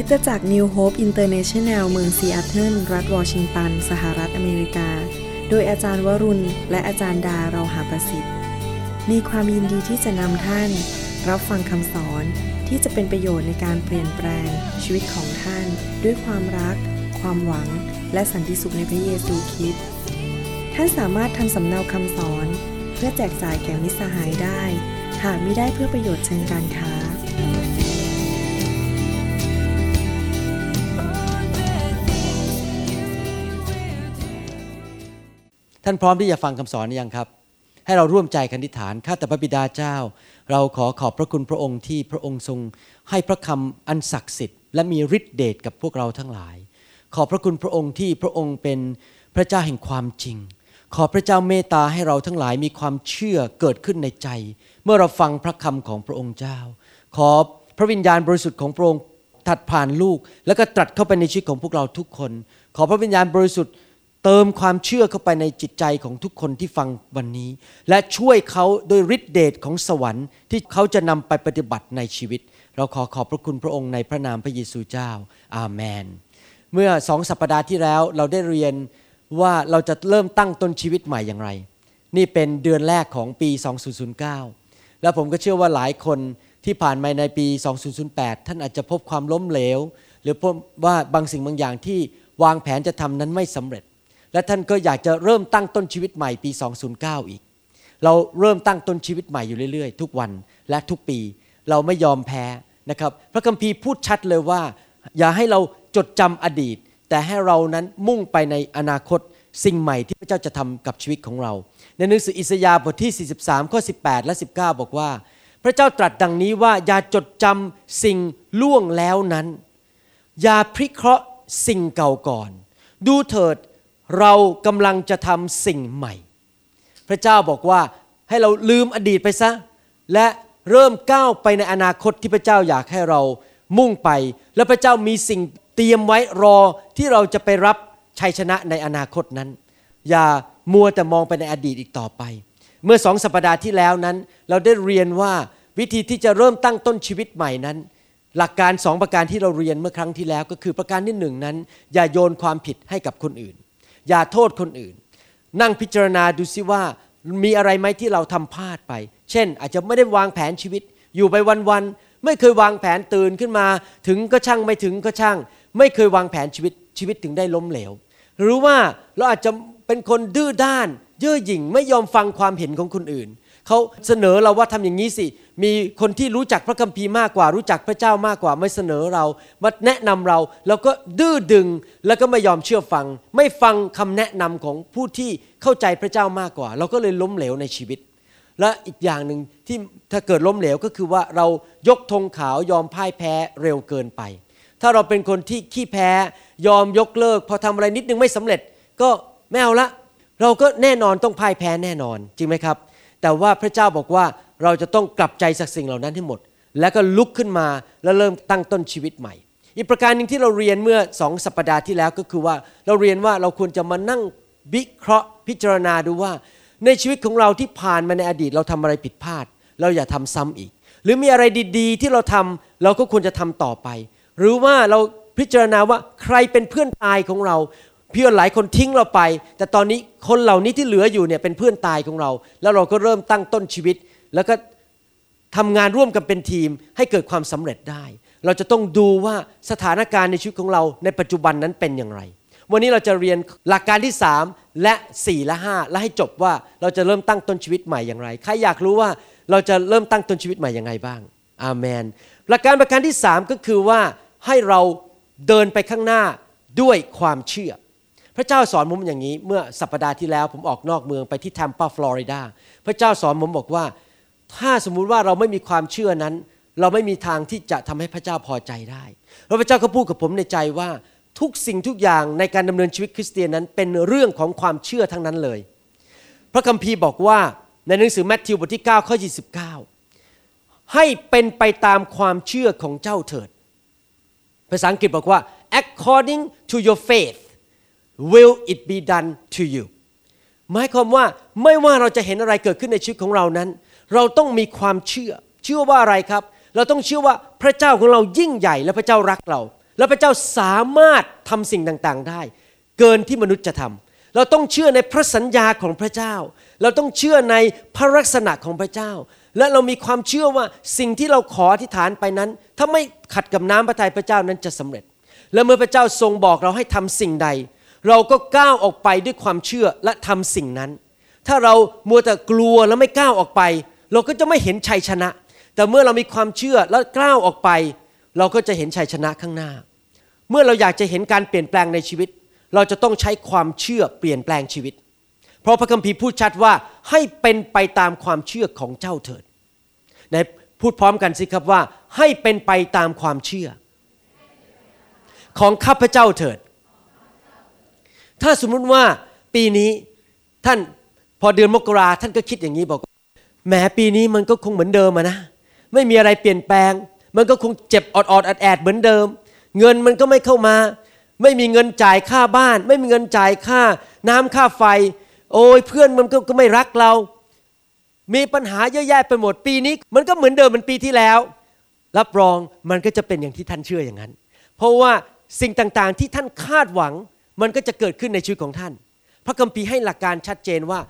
คิดจะจาก New Hope International เมืองซีแอตเทิลรัฐวอชิงตัน สหรัฐอเมริกา โดยอาจารย์วรุณ และอาจารย์ดาเราหาประสิทธิ์ มีความยินดีที่จะนำท่าน รับฟังคำสอนที่จะเป็นประโยชน์ในการเปลี่ยนแปลงชีวิตของท่าน ด้วยความรัก ความหวัง และสันติสุขในพระเยซูคริสต์ท่านสามารถทำสำเนาคำสอน เพื่อแจกจ่ายแก่มิสหายได้ หากไม่ได้เพื่อประโยชน์เชิงการค้า ท่านพร้อมที่จะฟังคำสอนหรือยังครับ ให้เราร่วมใจกันธิฐานข้าแต่พระบิดาเจ้า เราขอขอบพระคุณพระองค์ที่พระองค์ทรง ให้พระคำอันศักดิ์สิทธิ์ และมีฤทธิเดชกับพวกเราทั้งหลาย ขอบพระคุณพระองค์ที่พระองค์เป็นพระเจ้าแห่งความจริง ขอพระเจ้าเมตตาให้เราทั้งหลายมีความเชื่อเกิดขึ้นในใจ เมื่อเราฟังพระคำของพระองค์เจ้า ขอพระวิญญาณบริสุทธิ์ของพระองค์ตัดผ่านลูก แล้วก็ตรัสเข้าไปในชีวิตของพวกเราทุกคน ขอพระวิญญาณบริสุทธิ์ เติมความเชื่อเข้าไปในจิตใจของทุกคนที่ฟังวันนี้ และช่วยเขาโดยฤทธิเดชของสวรรค์ที่เขาจะนำไปปฏิบัติในชีวิต เราขอขอบพระคุณพระองค์ในพระนามพระเยซูเจ้า อาเมน เมื่อสองสัปปดาห์ที่แล้วเราได้เรียนว่าเราจะเริ่มตั้งต้นชีวิตใหม่อย่างไร นี่เป็นเดือนแรกของปี 2009 แล้วผมก็เชื่อว่าหลายคนที่ผ่านมาในปี 2008 ท่านอาจจะพบความล้มเหลว หรือพบว่าบางสิ่งบางอย่างที่วางแผนจะทำนั้นไม่สำเร็จ และท่านก็อยากจะเริ่มตั้งต้นชีวิตใหม่ปี 209 อีก เราเริ่มตั้งต้นชีวิตใหม่อยู่เรื่อยๆ ทุกวันและทุกปีเราไม่ยอมแพ้นะครับ พระคัมภีร์พูดชัดเลยว่า อย่าให้เราจดจำอดีต แต่ให้เรานั้นมุ่งไปในอนาคตสิ่งใหม่ที่พระเจ้าจะทำกับชีวิตของเรา ในหนังสืออิสยาห์บทที่ 43 ข้อ 18 และ 19 บอกว่า พระเจ้าตรัสดังนี้ว่าอย่าจดจำสิ่งล่วงแล้วนั้น อย่าพิเคราะห์สิ่งเก่าก่อน ดูเถิด เรากำลังจะทำสิ่งใหม่ พระเจ้าบอกว่าให้เราลืมอดีตไปซะ และเริ่มก้าวไปในอนาคตที่พระเจ้าอยากให้เรามุ่งไป และพระเจ้ามีสิ่งเตรียมไว้รอที่เราจะไปรับชัยชนะในอนาคตนั้น อย่ามัวแต่มองไปในอดีตอีกต่อไป เมื่อสองสัปดาห์ที่แล้วนั้น เราได้เรียนว่าวิธีที่จะเริ่มตั้งต้นชีวิตใหม่นั้น หลักการสองประการที่เราเรียนเมื่อครั้งที่แล้วก็คือประการที่หนึ่งนั้น อย่าโยนความผิดให้กับคนอื่น อย่าโทษคนอื่น นั่งพิจารณาดูซิว่ามีอะไรไหมที่เราทำพลาดไป เช่น อาจจะไม่ได้วางแผนชีวิต อยู่ไปวันๆไม่เคยวางแผนตื่นขึ้นมา ถึงก็ช่างไม่ถึงก็ช่าง ไม่เคยวางแผนชีวิตชีวิตถึงได้ล้มเหลว หรือว่าเราอาจจะเป็นคนดื้อด้านเย่อหยิ่งไม่ยอมฟังความเห็นของคนอื่น เขาเสนอเราว่าทำอย่างนี้สิ มีคนที่รู้จักพระคัมภีร์มากกว่า รู้จักพระเจ้ามากกว่าไม่เสนอเรามาแนะนำเราเราก็ดื้อดึงแล้วก็ไม่ยอมเชื่อฟัง ไม่ฟังคำแนะนำของผู้ที่เข้าใจพระเจ้ามากกว่า เราก็เลยล้มเหลวในชีวิต และอีกอย่างหนึ่งที่ถ้าเกิดล้มเหลวก็คือว่าเรายกธงขาวยอมพ่ายแพ้เร็วเกินไป ถ้าเราเป็นคนที่ขี้แพ้ยอมยกเลิก พอทำอะไรนิดนึงไม่สำเร็จ ก็ไม่เอาละเราก็แน่นอนต้องพ่ายแพ้แน่นอนจริงไหมครับ แต่ว่าพระเจ้าบอกว่าเราจะต้องกลับใจจากสิ่งเหล่านั้นให้หมด แล้วก็ลุกขึ้นมาแล้วเริ่มตั้งต้นชีวิตใหม่ อีกประการหนึ่งที่เราเรียนเมื่อสองสัปดาห์ที่แล้วก็คือว่าเราเรียนว่าเราควรจะมานั่งวิเคราะห์พิจารณาดูว่า ในชีวิตของเราที่ผ่านมาในอดีตเราทำอะไรผิดพลาด เราอย่าทำซ้ำอีก หรือมีอะไรดี ๆ ที่เราทำเราก็ควรจะทำต่อไป หรือว่าเราพิจารณาว่าใครเป็นเพื่อนตายของเรา เพื่อนหลายคนทิ้งเราไป แต่ตอนนี้คนเหล่านี้ที่เหลืออยู่เนี่ยเป็นเพื่อนตายของเรา แล้วเราก็เริ่มตั้งต้นชีวิต แล้วก็ทำงานร่วมกันเป็นทีมให้เกิดความสำเร็จได้ เราจะต้องดูว่าสถานการณ์ในชีวิตของเราในปัจจุบันนั้นเป็นอย่างไร วันนี้เราจะเรียนหลักการที่ 3 และ 4 และ 5 และให้จบว่าเราจะเริ่มตั้งต้นชีวิตใหม่อย่างไร ใครอยากรู้ว่าเราจะเริ่มตั้งต้นชีวิตใหม่อย่างไรบ้าง อาเมน หลักการประการที่ 3 ก็คือว่าให้เราเดินไปข้างหน้าด้วยความเชื่อ พระเจ้าสอนผมอย่างนี้เมื่อสัปปดาห์ที่แล้วผมออกนอกเมืองไปที่แทมปาฟลอริดาพระเจ้าสอนผมบอกว่า ถ้าสมมุติว่าเราไม่มีความเชื่อนั้น เราไม่มีทางที่จะทำให้พระเจ้าพอใจได้แล้วพระเจ้าก็พูดกับผมในใจว่าทุกสิ่งทุกอย่างในการดำเนินชีวิตคริสเตียนนั้นเป็นเรื่องของความเชื่อทั้งนั้นเลย พระคัมภีร์บอกว่าในหนังสือแมทธิวบทที่9ข้อ29 ให้เป็นไปตามความเชื่อของเจ้าเถิด ภาษาอังกฤษบอกว่า according to your faith will it be done to you หมายความว่าไม่ว่าเราจะเห็นอะไรเกิดขึ้นในชีวิตของเรานั้น เราต้องมีความเชื่อ เชื่อว่าอะไรครับ เราต้องเชื่อว่าพระเจ้าของเรายิ่งใหญ่และพระเจ้ารักเรา แล้วพระเจ้าสามารถทำสิ่งต่างๆ ได้ เกินที่มนุษย์จะทำเราต้องเชื่อในพระสัญญาของพระเจ้า เราต้องเชื่อในพระลักษณะของพระเจ้า และเรามีความเชื่อว่าสิ่งที่เราขออธิษฐานไปนั้น ถ้าไม่ขัดกับน้ำพระทัยพระเจ้านั้นจะสำเร็จ และเมื่อพระเจ้าทรงบอกเราให้ทำสิ่งใด เราก็ก้าวออกไปด้วยความเชื่อและทำสิ่งนั้น ถ้าเรามัวแต่กลัวแล้วไม่ก้าวออกไป เราก็จะไม่เห็นชัยชนะ แต่เมื่อเรามีความเชื่อและกล้าวออกไป เราก็จะเห็นชัยชนะข้างหน้า เมื่อเราอยากจะเห็นการเปลี่ยนแปลงในชีวิต เราจะต้องใช้ความเชื่อเปลี่ยนแปลงชีวิต เพราะพระคัมภีร์พูดชัดว่าให้เป็นไปตามความเชื่อของเจ้าเถิดในพูดพร้อมกันสิครับว่าให้เป็นไปตามความเชื่อ ของข้าพเจ้าเถิด ถ้าสมมุติว่าปีนี้ท่านพอเดือนมกราท่านก็คิดอย่างนี้บอกแหมปีนี้มันก็คงเหมือนเดิมนะไม่มีอะไรเปลี่ยนแปลง มันก็คงเจ็บอดอดแอดแอดเหมือนเดิม เงินมันก็ไม่เข้ามา ไม่มีเงินจ่ายค่าบ้าน ไม่มีเงินจ่ายค่า น้ำค่าไฟ โอ้ยเพื่อนมันก็ไม่รักเรา มีปัญหาเยอะแยะไปหมดปีนี้ มันก็เหมือนเดิมเหมือนปีที่แล้ว รับรองมันก็จะเป็นอย่างที่ท่านเชื่ออย่างนั้น เพราะว่าสิ่งต่างๆที่ท่านคาดหวัง มันก็จะเกิดขึ้นในชีวิตของท่าน พระคัมภีร์ให้หลักการชัดเจนว่า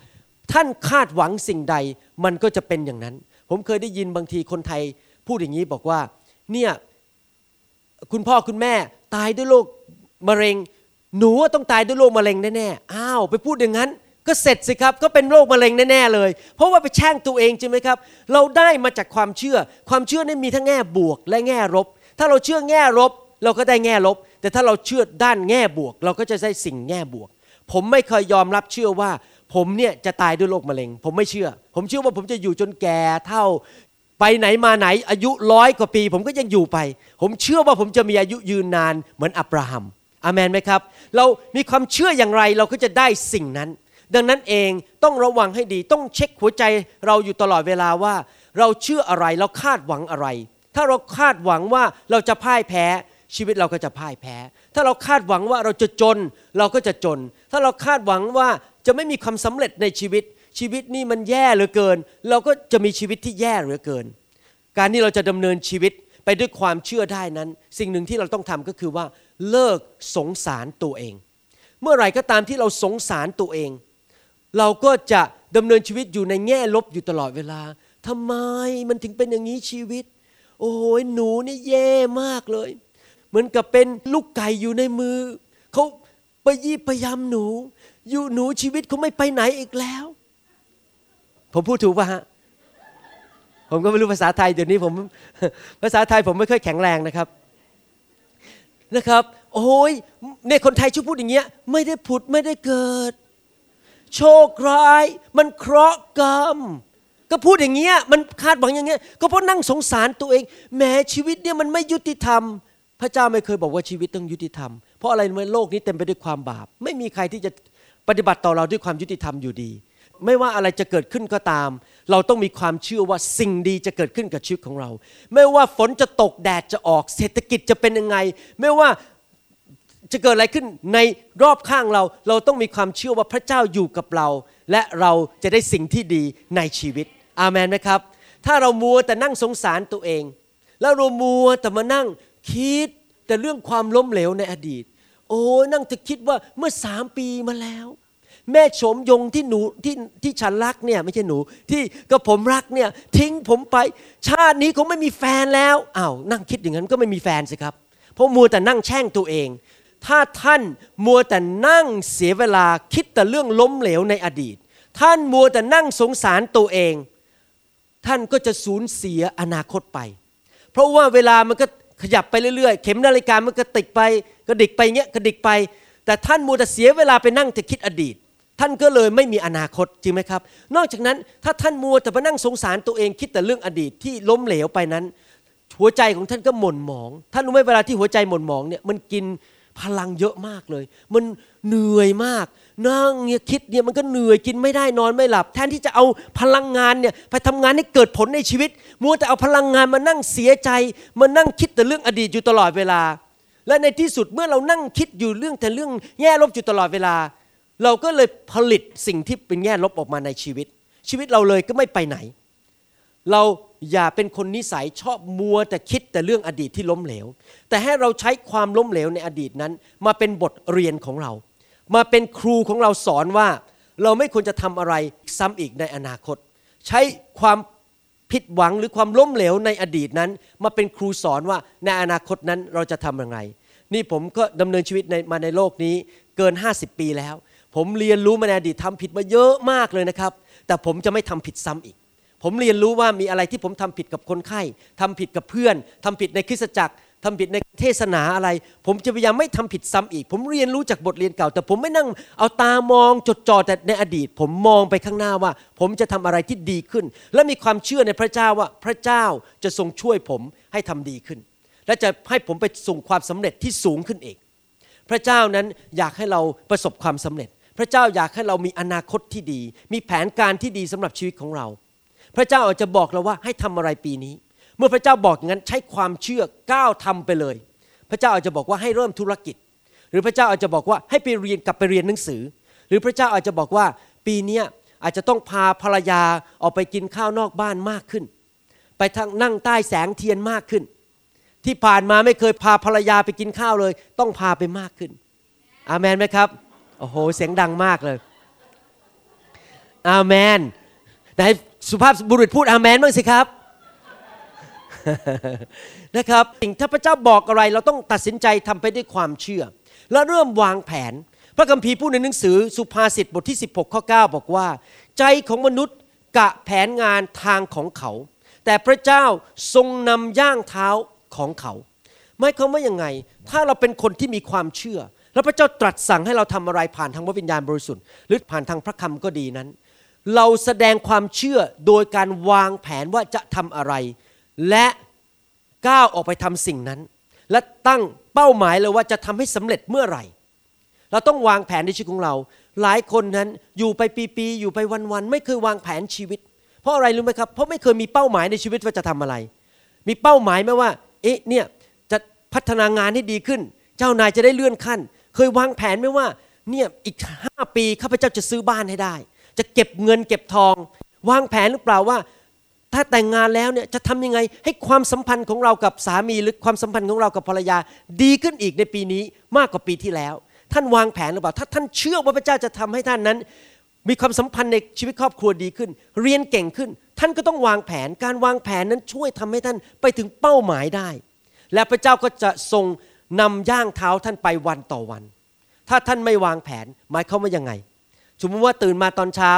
ท่านคาดหวังสิ่งใด มันก็จะเป็นอย่างนั้น ผมเคยได้ยินบางทีคนไทยพูดอย่างนี้บอกว่า เนี่ยคุณพ่อคุณแม่ตายด้วยโรคมะเร็ง หนูต้องตายด้วยโรคมะเร็งแน่ๆ อ้าว ไปพูดอย่างนั้น ก็เสร็จสิครับ ก็เป็นโรคมะเร็งแน่ๆเลย เพราะว่าไปแช่งตัวเองใช่ไหมครับ เราได้มาจากความเชื่อ ความเชื่อนี่มีทั้งแง่บวกและแง่ลบถ้าเราเชื่อแง่ลบ เราก็ได้แง่ลบ แต่ถ้าเราเชื่อด้านแง่บวก เราก็จะได้สิ่งแง่บวก ผมไม่เคยยอมรับเชื่อว่า ผมเนี่ยจะตายด้วยโรคมะเร็ง ผมไม่เชื่อ ผมเชื่อว่าผมจะอยู่จนแก่เท่าไปไหนมาไหนอายุร้อยกว่าปี ผมก็ยังอยู่ไป ผมเชื่อว่าผมจะมีอายุยืนนานเหมือนอับราฮัมอามนไหมครับ เรามีความเชื่ออย่างไรเราก็จะได้สิ่งนั้น ดังนั้นเองต้องระวังให้ดีต้องเช็คหัวใจเราอยู่ตลอดเวลาว่า เราเชื่ออะไรเราคาดหวังอะไร ถ้าเราคาดหวังว่าเราจะพ่ายแพ้ ชีวิตเราก็จะพ่ายแพ้ ถ้าเราคาดหวังว่าเราจะจนเราก็จะจน ถ้าเราคาดหวังว่าจะไม่มีความสำเร็จในชีวิต ชีวิตนี่มันแย่เหลือเกิน เราก็จะมีชีวิตที่แย่เหลือเกิน การที่เราจะดำเนินชีวิตไปด้วยความเชื่อได้นั้น สิ่งหนึ่งที่เราต้องทำก็คือว่าเลิกสงสารตัวเอง เมื่อไหร่ก็ตามที่เราสงสารตัวเอง เราก็จะดำเนินชีวิตอยู่ในแง่ลบอยู่ตลอดเวลาทำไมมันถึงเป็นอย่างนี้ชีวิต โอ้ยหนูนี่แย่มากเลย เหมือนกับเป็นลูกไก่อยู่ในมือ เขาไปยี่พยายามหนู อยู่หนูชีวิตเขาไม่ไปไหนอีกแล้ว ผมพูดถูกป่ะฮะ ผมก็ไม่รู้ภาษาไทยเดี๋ยวนี้ผม ภาษาไทยผมไม่ค่อยแข็งแรงนะครับ นะครับ โอ้ยเนี่ยคนไทยชอบพูดอย่างเงี้ย ไม่ได้ผุดไม่ได้เกิด โชคร้าย มันเคราะห์กรรมก็พูดอย่างเงี้ยมันคาดหวังอย่างเงี้ยก็เพราะนั่งสงสารตัวเองแม้ชีวิตเนี่ยมันไม่ยุติธรรม พระเจ้าไม่เคยบอกว่าชีวิตต้องยุติธรรม เพราะอะไรเมื่อโลกนี้เต็มไปด้วยความบาป ไม่มีใครที่จะปฏิบัติต่อเราด้วยความยุติธรรมอยู่ดี ไม่ว่าอะไรจะเกิดขึ้นก็ตาม เราต้องมีความเชื่อว่าสิ่งดีจะเกิดขึ้นกับชีวิตของเรา ไม่ว่าฝนจะตกแดดจะออก เศรษฐกิจจะเป็นยังไง ไม่ว่าจะเกิดอะไรขึ้นในรอบข้างเรา เราต้องมีความเชื่อว่าพระเจ้าอยู่กับเรา และเราจะได้สิ่งที่ดีในชีวิต อาเมนไหมครับ ถ้าเรามัวแต่นั่งสงสารตัวเอง แล้วเรามัวแต่มานั่ง คิดแต่เรื่องความล้มเหลวในอดีต โอ้นั่งจะคิดว่าเมื่อสามปีมาแล้ว แม่ชมยงที่หนูที่ที่ฉันรักเนี่ยไม่ใช่หนู ที่กับผมรักเนี่ยทิ้งผมไป ชาตินี้คงไม่มีแฟนแล้วอ้าวนั่งคิดอย่างนั้นก็ไม่มีแฟนสิครับ เพราะมัวแต่นั่งแช่งตัวเอง ถ้าท่านมัวแต่นั่งเสียเวลาคิดแต่เรื่องล้มเหลวในอดีต ท่านมัวแต่นั่งสงสารตัวเอง ท่านก็จะสูญเสียอนาคตไป เพราะว่าเวลามันก็ ขยับไปเรื่อยๆ เข็มนาฬิกามันก็ติกไปกระดิกไปเงี้ยกระดิกไป แต่ท่านมัวแต่เสียเวลาไปนั่งแต่คิดอดีต ท่านก็เลยไม่มีอนาคตจริงไหมครับ นอกจากนั้นถ้าท่านมัวแต่ไปนั่งสงสารตัวเองคิดแต่เรื่องอดีตที่ล้มเหลวไปนั้น หัวใจของท่านก็หม่นหมอง ท่านรู้ไหมเวลาที่หัวใจหม่นหมองเนี่ยมันกิน พลังเยอะมากเลย มันเหนื่อยมาก นั่งเนี่ยคิดเนี่ยมันก็เหนื่อยกินไม่ได้นอนไม่หลับ แทนที่จะเอาพลังงานเนี่ยไปทำงานให้เกิดผลในชีวิต มัวแต่เอาพลังงานมานั่งเสียใจมานั่งคิดแต่เรื่องอดีตอยู่ตลอดเวลา และในที่สุดเมื่อเรานั่งคิดอยู่เรื่องแต่เรื่องแย่ลบอยู่ตลอดเวลา เราก็เลยผลิตสิ่งที่เป็นแง่ลบออกมาในชีวิต ชีวิตเราเลยก็ไม่ไปไหน เรา อย่าเป็นคนนิสัยชอบมัวแต่คิดแต่เรื่องอดีตที่ล้มเหลว แต่ให้เราใช้ความล้มเหลวในอดีตนั้น มาเป็นบทเรียนของเรา มาเป็นครูของเราสอนว่า เราไม่ควรจะทำอะไรซ้ำอีกในอนาคต ใช้ความผิดหวังหรือความล้มเหลวในอดีตนั้น มาเป็นครูสอนว่าในอนาคตนั้นเราจะทำอย่างไร นี่ผมก็ดำเนินชีวิตในมาในโลกนี้เกิน 50 ปีแล้ว ผมเรียนรู้มาในอดีตทำผิดมาเยอะมากเลยนะครับ แต่ผมจะไม่ทำผิดซ้ำอีก ผมเรียนรู้ว่ามีอะไรที่ผมทำผิดกับคนไข้ทำผิดกับเพื่อนทำผิดในคริสตจักรทำผิดในเทศนาอะไร ผมจะพยายามไม่ทำผิดซ้ำอีก ผมเรียนรู้จากบทเรียนเก่า แต่ผมไม่นั่งเอาตามองจดจ่อแต่ในอดีต ผมมองไปข้างหน้าว่า ผมจะทำอะไรที่ดีขึ้น และมีความเชื่อในพระเจ้าว่าพระเจ้าจะทรงช่วยผมให้ทำดีขึ้น และจะให้ผมไปสู่ความสำเร็จที่สูงขึ้นอีกพระเจ้านั้นอยากให้เราประสบความสำเร็จ พระเจ้าอยากให้เรามีอนาคตที่ดี มีแผนการที่ดีสำหรับชีวิตของเรา พระเจ้าอาจจะบอกเราว่าให้ทำอะไรปีนี้ เมื่อพระเจ้าบอกงั้นใช้ความเชื่อก้าวทำไปเลย พระเจ้าอาจจะบอกว่าให้เริ่มธุรกิจ หรือพระเจ้าอาจจะบอกว่าให้ไปเรียนกลับไปเรียนหนังสือ หรือพระเจ้าอาจจะบอกว่าปีนี้อาจจะต้องพาภรรยาออกไปกินข้าวนอกบ้านมากขึ้น ไปทางนั่งใต้แสงเทียนมากขึ้น ที่ผ่านมาไม่เคยพาภรรยาไปกินข้าวเลย ต้องพาไปมากขึ้น อาเมนไหมครับโอ้โหเสียงดังมากเลยอาเมนไหน สุภาพบุรุษพูดอาเมนบ้างสิครับนะครับสิ่งถ้าพระเจ้าบอกอะไร เราต้องตัดสินใจทำไปด้วยความเชื่อ แล้วเริ่มวางแผน พระคัมภีร์พูดในหนังสือสุภาษิตบทที่ 16ข้อ9บอกว่า ใจของมนุษย์กะแผนงานทางของเขา แต่พระเจ้าทรงนำย่างเท้าของเขาหมายความว่ายังไง ถ้าเราเป็นคนที่มีความเชื่อ แล้วพระเจ้าตรัสสั่งให้เราทำอะไรผ่านทางพระวิญญาณบริสุทธิ์หรือผ่านทางพระคำก็ดีนั้น เราแสดงความเชื่อโดยการวางแผนว่าจะทำอะไร และก้าวออกไปทำสิ่งนั้น และตั้งเป้าหมายเลยว่าจะทำให้สำเร็จเมื่อไหร่ เราต้องวางแผนในชีวิตของเรา หลายคนนั้นอยู่ไปปีๆอยู่ไปวันๆไม่เคยวางแผนชีวิต เพราะอะไรรู้ไหมครับเพราะไม่เคยมีเป้าหมายในชีวิตว่าจะทำอะไร มีเป้าหมายไหมว่าเอ๊ะเนี่ยจะพัฒนางานให้ดีขึ้น เจ้านายจะได้เลื่อนขั้น เคยวางแผนไหมว่าเนี่ยอีกห้าปีข้าพเจ้าจะซื้อบ้านให้ได้ จะเก็บเงินเก็บทอง วางแผนหรือเปล่าว่า ถ้าแต่งงานแล้วเนี่ยจะทำยังไงให้ความสัมพันธ์ของเรากับสามีหรือความสัมพันธ์ของเรากับภรรยา ดีขึ้นอีกในปีนี้มากกว่าปีที่แล้ว ท่านวางแผนหรือเปล่า ถ้าท่านเชื่อว่าพระเจ้าจะทำให้ท่านนั้น มีความสัมพันธ์ในชีวิตครอบครัวดีขึ้น เรียนเก่งขึ้น ท่านก็ต้องวางแผนการวางแผนนั้นช่วยทำให้ท่านไปถึงเป้าหมายได้ และพระเจ้าก็จะทรงนำย่างเท้าท่านไปวันต่อวัน ถ้าท่านไม่วางแผนหมายเขามว่ายังไง สมมติว่าตื่นมาตอนเช้า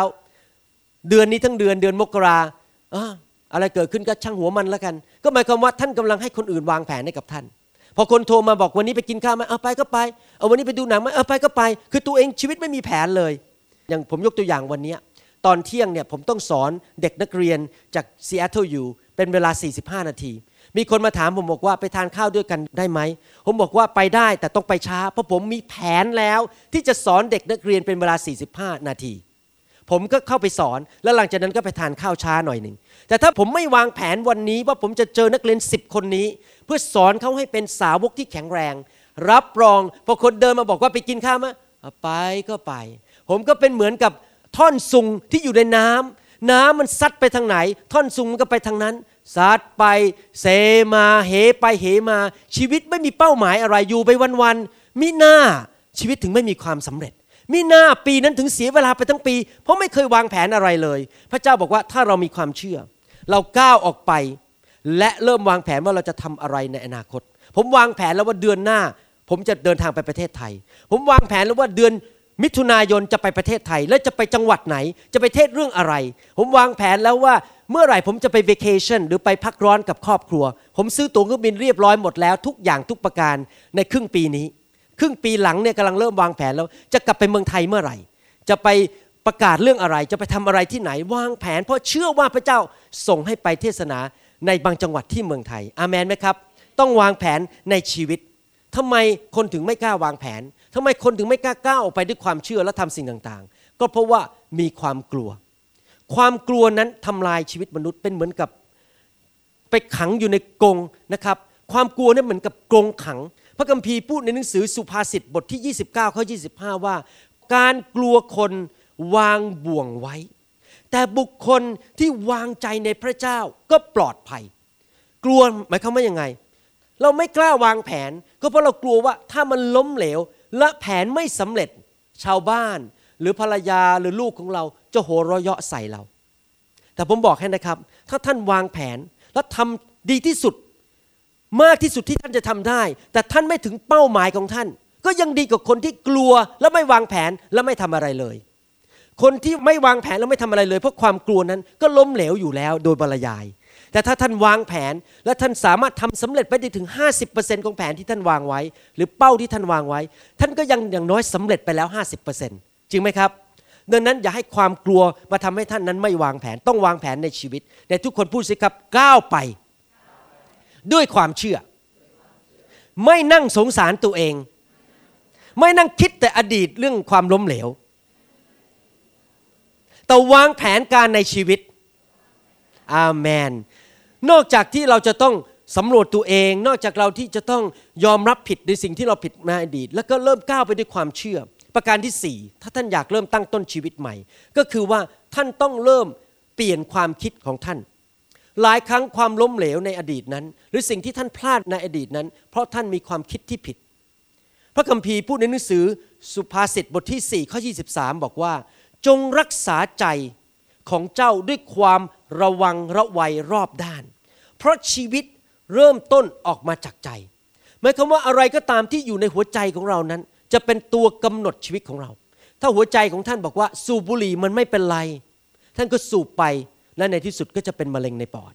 เดือนนี้ทั้งเดือนเดือนมกราอะไรเกิดขึ้นก็ช่างหัวมันแล้วกัน ก็หมายความว่าท่านกำลังให้คนอื่นวางแผนให้กับท่าน พอคนโทรมาบอกวันนี้ไปกินข้าวไหมเอาไปก็ไปเอาวันนี้ไปดูหนังไหมเอาไปก็ไป คือตัวเองชีวิตไม่มีแผนเลย อย่างผมยกตัวอย่างวันนี้ตอนเที่ยงเนี่ยผมต้องสอนเด็กนักเรียนจากซีแอตเทิลอยู่เป็นเวลา 45 นาที มีคนมาถามผมบอกว่าไปทานข้าวด้วยกันได้ไหม ผมบอกว่าไปได้แต่ต้องไปช้า เพราะผมมีแผนแล้วที่จะสอนเด็กนักเรียนเป็นเวลา 45 นาที ผมก็เข้าไปสอน แล้วหลังจากนั้นก็ไปทานข้าวช้าหน่อยหนึ่ง แต่ถ้าผมไม่วางแผนวันนี้ว่าผมจะเจอนักเรียนสิบคนนี้ เพื่อสอนเขาให้เป็นสาวกที่แข็งแรง รับรองพอคนเดินมาบอกว่าไปกินข้าวมเอาไปก็ไป ผมก็เป็นเหมือนกับท่อนซุงที่อยู่ในน้ำน้ำมันซัดไปทางไหน ท่อนซุงมันก็ไปทางนั้น ซัดไปเซมาเหไปเหมา ชีวิตไม่มีเป้าหมายอะไรอยู่ไปวันๆมิหน้าชีวิตถึงไม่มีความสำเร็จมิหน้าปีนั้นถึงเสียเวลาไปทั้งปี เพราะไม่เคยวางแผนอะไรเลย พระเจ้าบอกว่าถ้าเรามีความเชื่อ เราก้าวออกไป และเริ่มวางแผนว่าเราจะทำอะไรในอนาคต ผมวางแผนแล้วว่าเดือนหน้า ผมจะเดินทางไปประเทศไทย ผมวางแผนแล้วว่าเดือนมิถุนายนจะไปประเทศไทย และจะไปจังหวัดไหน จะไปเทศเรื่องอะไร ผมวางแผนแล้วว่า เมื่อไหร่ผมจะไปเวกชันหรือไปพักร้อนกับครอบครัว ผมซื้อตั๋วเครื่องบินเรียบร้อยหมดแล้ว ทุกอย่างทุกประการในครึ่งปีนี้ ครึ่งปีหลังเนี่ยกำลังเริ่มวางแผนแล้ว จะกลับไปเมืองไทยเมื่อไหร่ จะไปประกาศเรื่องอะไร จะไปทำอะไรที่ไหนวางแผน เพราะเชื่อว่าพระเจ้าส่งให้ไปเทศนาในบางจังหวัดที่เมืองไทย อามันไหมครับ ต้องวางแผนในชีวิตทำไมคนถึงไม่กล้าวางแผนทำไมคนถึงไม่กล้าก้าวออกไปด้วยความเชื่อและทำสิ่งต่างๆ ก็เพราะว่ามีความกลัว ความกลัวนั้นทำลายชีวิตมนุษย์เป็นเหมือนกับ ไปขังอยู่ในกรงนะครับ ความกลัวนี่เหมือนกับกรงขัง พระคัมภีร์พูดในหนังสือสุภาษิตบทที่ 29ข้อ25 ว่า การกลัวคนวางบ่วงไว้ แต่บุคคลที่วางใจในพระเจ้าก็ปลอดภัย กลัวหมายความว่ายังไง เราไม่กล้าวางแผน ก็เพราะเรากลัวว่าถ้ามันล้มเหลว และแผนไม่สำเร็จชาวบ้าน หรือภรรยาหรือลูกของเราจะโหเราะเยาะใส่เรา แต่ผมบอกให้นะครับ ถ้าท่านวางแผนและทำดีที่สุด มากที่สุดที่ท่านจะทำได้ แต่ท่านไม่ถึงเป้าหมายของท่าน ก็ยังดีกว่าคนที่กลัวและไม่วางแผนและไม่ทำอะไรเลย คนที่ไม่วางแผนแล้วไม่ทำอะไรเลย เพราะความกลัวนั้นก็ล้มเหลวอยู่แล้วโดยบรรยาย แต่ถ้าท่านวางแผนและท่านสามารถทำสำเร็จไปได้ถึง 50%ของแผนที่ท่านวางไว้ หรือเป้าที่ท่านวางไว้ ท่านก็ยังอย่างน้อยสำเร็จไปแล้ว 50% จริงไหมครับดังนั้นอย่าให้ความกลัวมาทำให้ท่านนั้นไม่วางแผนต้องวางแผนในชีวิต แต่ทุกคนพูดสิครับก้าวไป ด้วยความเชื่อ ไม่นั่งสงสารตัวเอง ไม่นั่งคิดแต่อดีตเรื่องความล้มเหลว แต่วางแผนการในชีวิต อาเมน นอกจากที่เราจะต้องสำรวจตัวเอง นอกจากเราที่จะต้องยอมรับผิดในสิ่งที่เราผิดมาอดีต แล้วก็เริ่มก้าวไปด้วยความเชื่อ ประการที่สี่ถ้าท่านอยากเริ่มตั้งต้นชีวิตใหม่ ก็คือว่าท่านต้องเริ่มเปลี่ยนความคิดของท่าน หลายครั้งความล้มเหลวในอดีตนั้น หรือสิ่งที่ท่านพลาดในอดีตนั้น เพราะท่านมีความคิดที่ผิด พระคัมภีร์พูดในหนังสือสุภาษิตบทที่ 4 ข้อ 23 บอกว่า จงรักษาใจของเจ้าด้วยความระวังระวัยรอบด้าน เพราะชีวิตเริ่มต้นออกมาจากใจหมายความว่าอะไรก็ตามที่อยู่ในหัวใจของเรานั้น จะเป็นตัวกำหนดชีวิตของเรา ถ้าหัวใจของท่านบอกว่าสูบบุหรี่มันไม่เป็นไร ท่านก็สูบไปและในที่สุดก็จะเป็นมะเร็งในปอด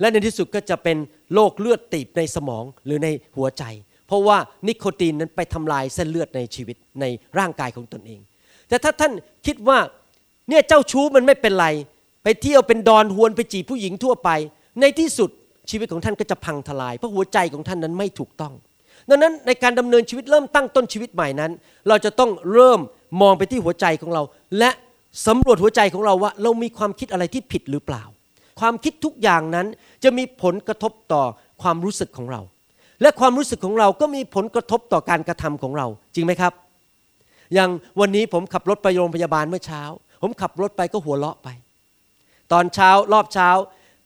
และในที่สุดก็จะเป็นโรคเลือดตีบในสมองหรือในหัวใจ เพราะว่านิโคตินนั้นไปทำลายเส้นเลือดในชีวิตในร่างกายของตนเอง แต่ถ้าท่านคิดว่าเนี่ยเจ้าชู้มันไม่เป็นไร ไปเที่ยวเป็นดอนหวนไปจีบผู้หญิงทั่วไป ในที่สุดชีวิตของท่านก็จะพังทลาย เพราะหัวใจของท่านนั้นไม่ถูกต้อง ดังนั้นในการดำเนินชีวิตเริ่มตั้งต้นชีวิตใหม่นั้น เราจะต้องเริ่มมองไปที่หัวใจของเรา และสำรวจหัวใจของเราว่า เรามีความคิดอะไรที่ผิดหรือเปล่า ความคิดทุกอย่างนั้นจะมีผลกระทบต่อความรู้สึกของเรา และความรู้สึกของเราก็มีผลกระทบต่อการกระทำของเรา จริงไหมครับ อย่างวันนี้ผมขับรถไปโรงพยาบาลเมื่อเช้า ผมขับรถไปก็หัวเราะไป ตอนเช้ารอบเช้า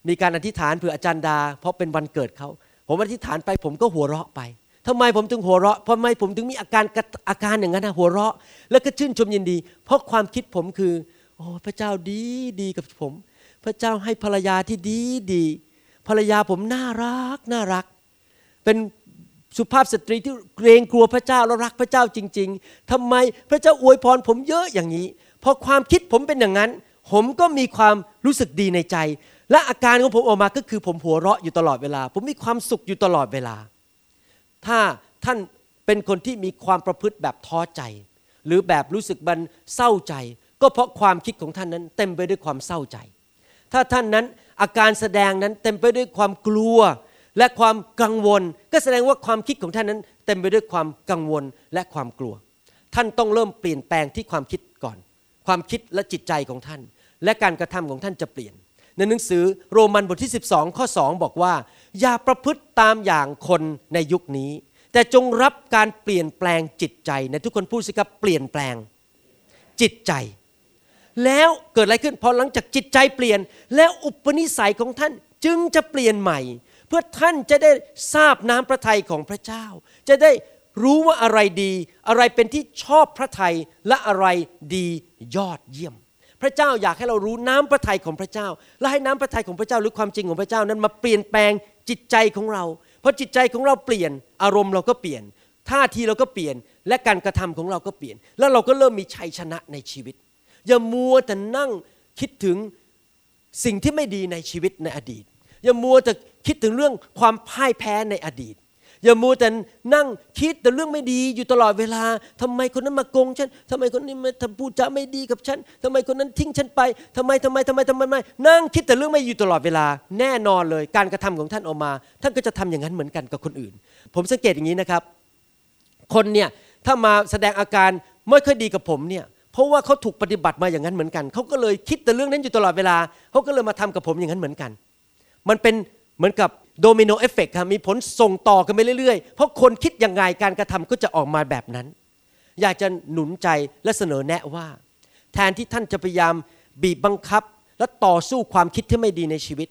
มีการอธิษฐานเผื่ออาจารย์ดา เพราะเป็นวันเกิดเขา ผมอธิษฐานไปผมก็หัวเราะไป ทำไมผมถึงหัวเราะเพราะไมผมถึงมีอาการอาการอย่างนั้นนะหัวเราะ แล้วก็ชื่นชมยินดี เพราะความคิดผมคือ โอ้พระเจ้าดีดีกับผม พระเจ้าให้ภรรยาที่ดีดีภรรยาผมน่ารักน่ารัก เป็นสุภาพสตรีที่เกรงกลัวพระเจ้าและรักพระเจ้าจริง ๆทำไมพระเจ้าอวยพรผมเยอะอย่างนี้พอความคิดผมเป็นอย่างนั้น ผมก็มีความรู้สึกดีในใจ และอาการของผมออกมาก็คือผมหัวเราะอยู่ตลอดเวลา ผมมีความสุขอยู่ตลอดเวลา ถ้าท่านเป็นคนที่มีความประพฤติแบบท้อใจ หรือแบบรู้สึกบันเศร้าใจ ก็เพราะความคิดของท่านนั้นเต็มไปด้วยความเศร้าใจ ถ้าท่านนั้นอาการแสดงนั้นเต็มไปด้วยความกลัว และความกังวล ก็แสดงว่าความคิดของท่านนั้น เต็มไปด้วยความกังวลและความกลัว ท่านต้องเริ่มเปลี่ยนแปลงที่ความคิดก่อน ความคิดและจิตใจของท่าน และการกระทำของท่านจะเปลี่ยน ในหนังสือโรมันบทที่ 12 ข้อ 2 บอกว่า อย่าประพฤติตามอย่างคนในยุคนี้ แต่จงรับการเปลี่ยนแปลงจิตใจในทุกคนพูดสิครับเปลี่ยนแปลงจิตใจ แล้วเกิดอะไรขึ้นพอหลังจากจิตใจเปลี่ยน แล้วอุปนิสัยของท่านจึงจะเปลี่ยนใหม่ เพื่อท่านจะได้ทราบน้ำพระทัยของพระเจ้า จะได้รู้ว่าอะไรดี อะไรเป็นที่ชอบพระทัยและอะไรดียอดเยี่ยม พระเจ้าอยากให้เรารู้น้ำพระทัยของพระเจ้า และให้น้ำพระทัยของพระเจ้าหรือความจริงของพระเจ้านั้นมาเปลี่ยนแปลงจิตใจของเรา เพอจิตใจของเราเปลี่ยนอารมณ์เราก็เปลี่ยน ท่าทีเราก็เปลี่ยนและการกระทำของเราก็เปลี่ยน แล้วเราก็เริ่มมีชัยชนะในชีวิต อย่ามัวแต่นั่งคิดถึงสิ่งที่ไม่ดีในชีวิตในอดีต อย่ามัวแต่คิดถึงเรื่องความพ่ายแพ้ในอดีต อย่ามัวแต่นั่งคิดแต่เรื่องไม่ดีอยู่ตลอดเวลาทำไมคนนั้นมาโกงฉันทำไมคนนี้มาทำพูดจาไม่ดีกับฉันทำไมคนนั้นทิ้งฉันไปทำไมทำไมทำไมทำไมไม่นั่งคิดแต่เรื่องไม่อยู่ตลอดเวลา แน่นอนเลย การกระทำของท่านออกมา ท่านก็จะทำอย่างนั้นเหมือนกันกับคนอื่น ผมสังเกตอย่างนี้นะครับ คนเนี่ยถ้ามาแสดงอาการไม่ค่อยดีกับผมเนี่ยเพราะว่าเขาถูกปฏิบัติมาอย่างนั้นเหมือนกัน เขาก็เลยคิดแต่เรื่องนั้นอยู่ตลอดเวลา เขาก็เลยมาทำกับผมอย่างนั้นเหมือนกัน มันเป็นเหมือนกับ domino effect ครับมีผลส่งต่อกันไปเรื่อยๆ เพราะคนคิดยังไงการกระทำก็จะออกมาแบบนั้น อยากจะหนุนใจและเสนอแนะว่า แทนที่ท่านจะพยายามบีบบังคับ และต่อสู้ความคิดที่ไม่ดีในชีวิต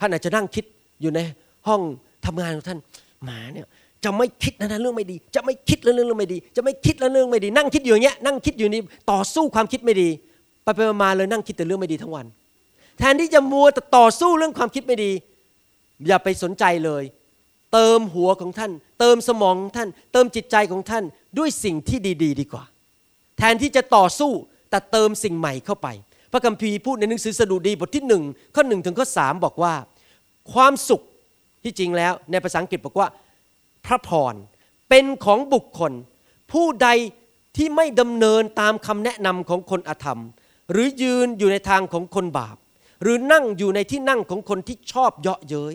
ท่านอาจจะนั่งคิดอยู่ในห้องทำงานของท่านหมาเนี่ยจะไม่คิดนะเรื่องไม่ดี จะไม่คิดเรื่องเรื่องไม่ดี จะไม่คิดเรื่องไม่ดี นั่งคิดอยู่อย่างเงี้ยนั่งคิดอยู่นี่ต่อสู้ความคิดไม่ดีไปไปมาเลยนั่งคิดแต่เรื่องไม่ดีทั้งวัน แทนที่จะมัวแต่ต่อสู้เรื่องความคิดไม่ดี อย่าไปสนใจเลย เติมหัวของท่าน เติมสมองของท่าน เติมจิตใจของท่านด้วยสิ่งที่ดี ๆ ดีกว่า แทนที่จะต่อสู้แต่เติมสิ่งใหม่เข้าไป พระคัมภีร์พูดในหนังสือสดุดีบทที่หนึ่งข้อหนึ่งถึงข้อสามบอกว่า ความสุขที่จริงแล้ว ในภาษาอังกฤษบอกว่า พระพรเป็นของบุคคล ผู้ใดที่ไม่ดำเนินตามคำแนะนำของคนอธรรม หรือยืนอยู่ในทางของคนบาป หรือนั่งอยู่ในที่นั่งของคนที่ชอบเยาะเย้ย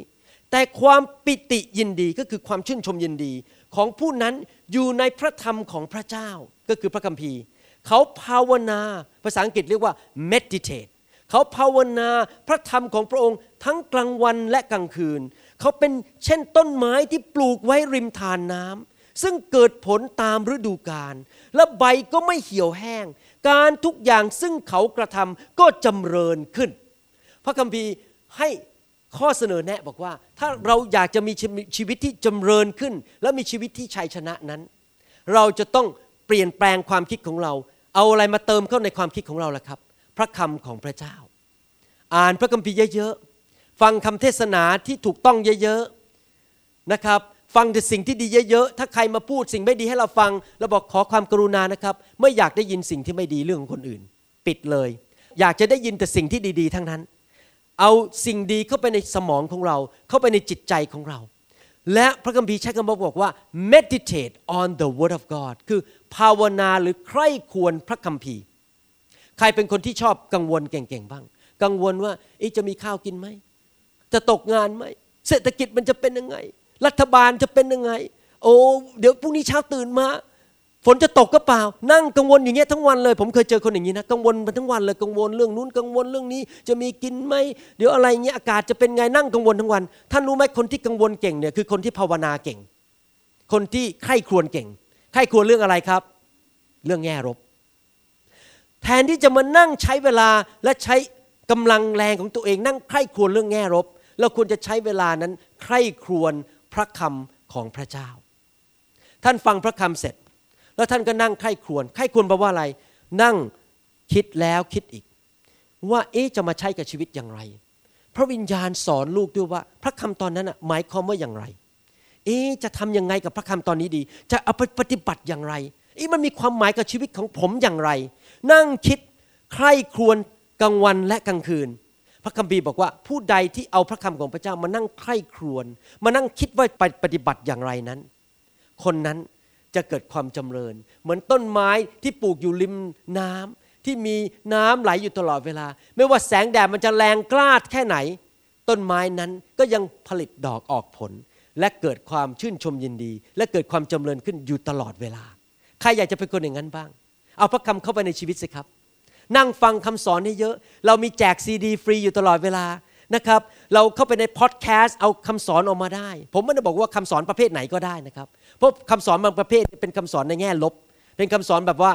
แต่ความปิติยินดีก็คือความชื่นชมยินดีของผู้นั้นอยู่ในพระธรรมของพระเจ้าก็คือพระคัมภีร์ เขาภาวนาภาษาอังกฤษเรียกว่า meditate เขาภาวนาพระธรรมของพระองค์ทั้งกลางวันและกลางคืน เขาเป็นเช่นต้นไม้ที่ปลูกไว้ริมทานน้ำซึ่งเกิดผลตามฤดูกาลและใบก็ไม่เหี่ยวแห้ง การทุกอย่างซึ่งเขากระทำก็จำเริญขึ้น พระคัมภีร์ให้ ข้อเสนอแนะบอกว่า ถ้าเราอยากจะมีชีวิตที่จำเริญขึ้น และมีชีวิตที่ชัยชนะนั้น เราจะต้องเปลี่ยนแปลงความคิดของเรา เอาอะไรมาเติมเข้าในความคิดของเราล่ะครับ พระคำของพระเจ้า อ่านพระคัมภีร์เยอะๆฟังคำเทศนาที่ถูกต้องเยอะๆนะครับฟังแต่สิ่งที่ดีเยอะๆ ถ้าใครมาพูดสิ่งไม่ดีให้เราฟัง เราบอกขอความกรุณานะครับ ไม่อยากได้ยินสิ่งที่ไม่ดีเรื่องของคนอื่น ปิดเลย อยากจะได้ยินแต่สิ่งที่ดีๆ ทั้งนั้น เอาสิ่งดีเข้าไปในสมองของเรา เข้าไปในจิตใจของเรา และพระคัมภีร์ใช้คำบอกว่า meditate on the word of God คือภาวนาหรือใคร่ควรพระคัมภีร์ ใครเป็นคนที่ชอบกังวลเก่งๆบ้าง กังวลว่าจะมีข้าวกินไหม จะตกงานไหม เศรษฐกิจมันจะเป็นยังไง รัฐบาลจะเป็นยังไง โอ้ เดี๋ยวพรุ่งนี้เช้าตื่นมา ฝนจะตกก็เปล่า นั่งกังวลอย่างเงี้ยทั้งวันเลย ผมเคยเจอคนอย่างนี้นะกังวลมาทั้งวันเลยกังวลเรื่องนู้นกังวลเรื่องนี้ จะมีกินไหมเดี๋ยวอะไรเงี้ยอากาศจะเป็นไงนั่งกังวลทั้งวัน ท่านรู้ไหมคนที่กังวลเก่งเนี่ยคือคนที่ภาวนาเก่ง คนที่ใคร่ครวญเก่งใคร่ครวญเรื่องอะไรครับ เรื่องแง่รบ แทนที่จะมานั่งใช้เวลาและใช้กำลังแรงของตัวเอง นั่งใคร่ครวญเรื่องแง่รบเราควรจะใช้เวลานั้นใคร่ครวญพระคำของพระเจ้า ท่านฟังพระคำเสร็จ แล้วท่านก็นั่งใคร่ครวญใคร่ครวญแปลว่าอะไร นั่งคิดแล้วคิดอีก ว่าเอ๊ะจะมาใช้กับชีวิตอย่างไร พระวิญญาณสอนลูกด้วยว่า พระคำตอนนั้นหมายความว่าอย่างไร เอ๊ะจะทำยังไงกับพระคำตอนนี้ดี จะเอาไปปฏิบัติอย่างไรเอ๊ะมันมีความหมายกับชีวิตของผมอย่างไร นั่งคิดใคร่ครวญกลางวันและกลางคืน พระคัมภีร์บอกว่าผู้ใดที่เอาพระคำของพระเจ้ามานั่งใคร่ครวญมานั่งคิดว่าไปปฏิบัติอย่างไรนั้น คนนั้น จะเกิดความจำเริญ เหมือนต้นไม้ที่ปลูกอยู่ริมน้ำที่มีน้ำไหลอยู่ตลอดเวลา ไม่ว่าแสงแดดมันจะแรงกล้าแค่ไหน ต้นไม้นั้นก็ยังผลิตดอกออกผล และเกิดความชื่นชมยินดี และเกิดความจำเริญขึ้นอยู่ตลอดเวลา ใครอยากจะเป็นคนอย่างนั้นบ้าง เอาพระคำเข้าไปในชีวิตสิครับ นั่งฟังคำสอนให้เยอะ เรามีแจกซีดีฟรีอยู่ตลอดเวลานะครับเราเข้าไปในพอดแคสต์เอาคำสอนออกมาได้ ผมไม่ได้บอกว่าคำสอนประเภทไหนก็ได้นะครับ เพราะคำสอนบางประเภทเป็นคำสอนในแง่ลบ เป็นคำสอนแบบว่า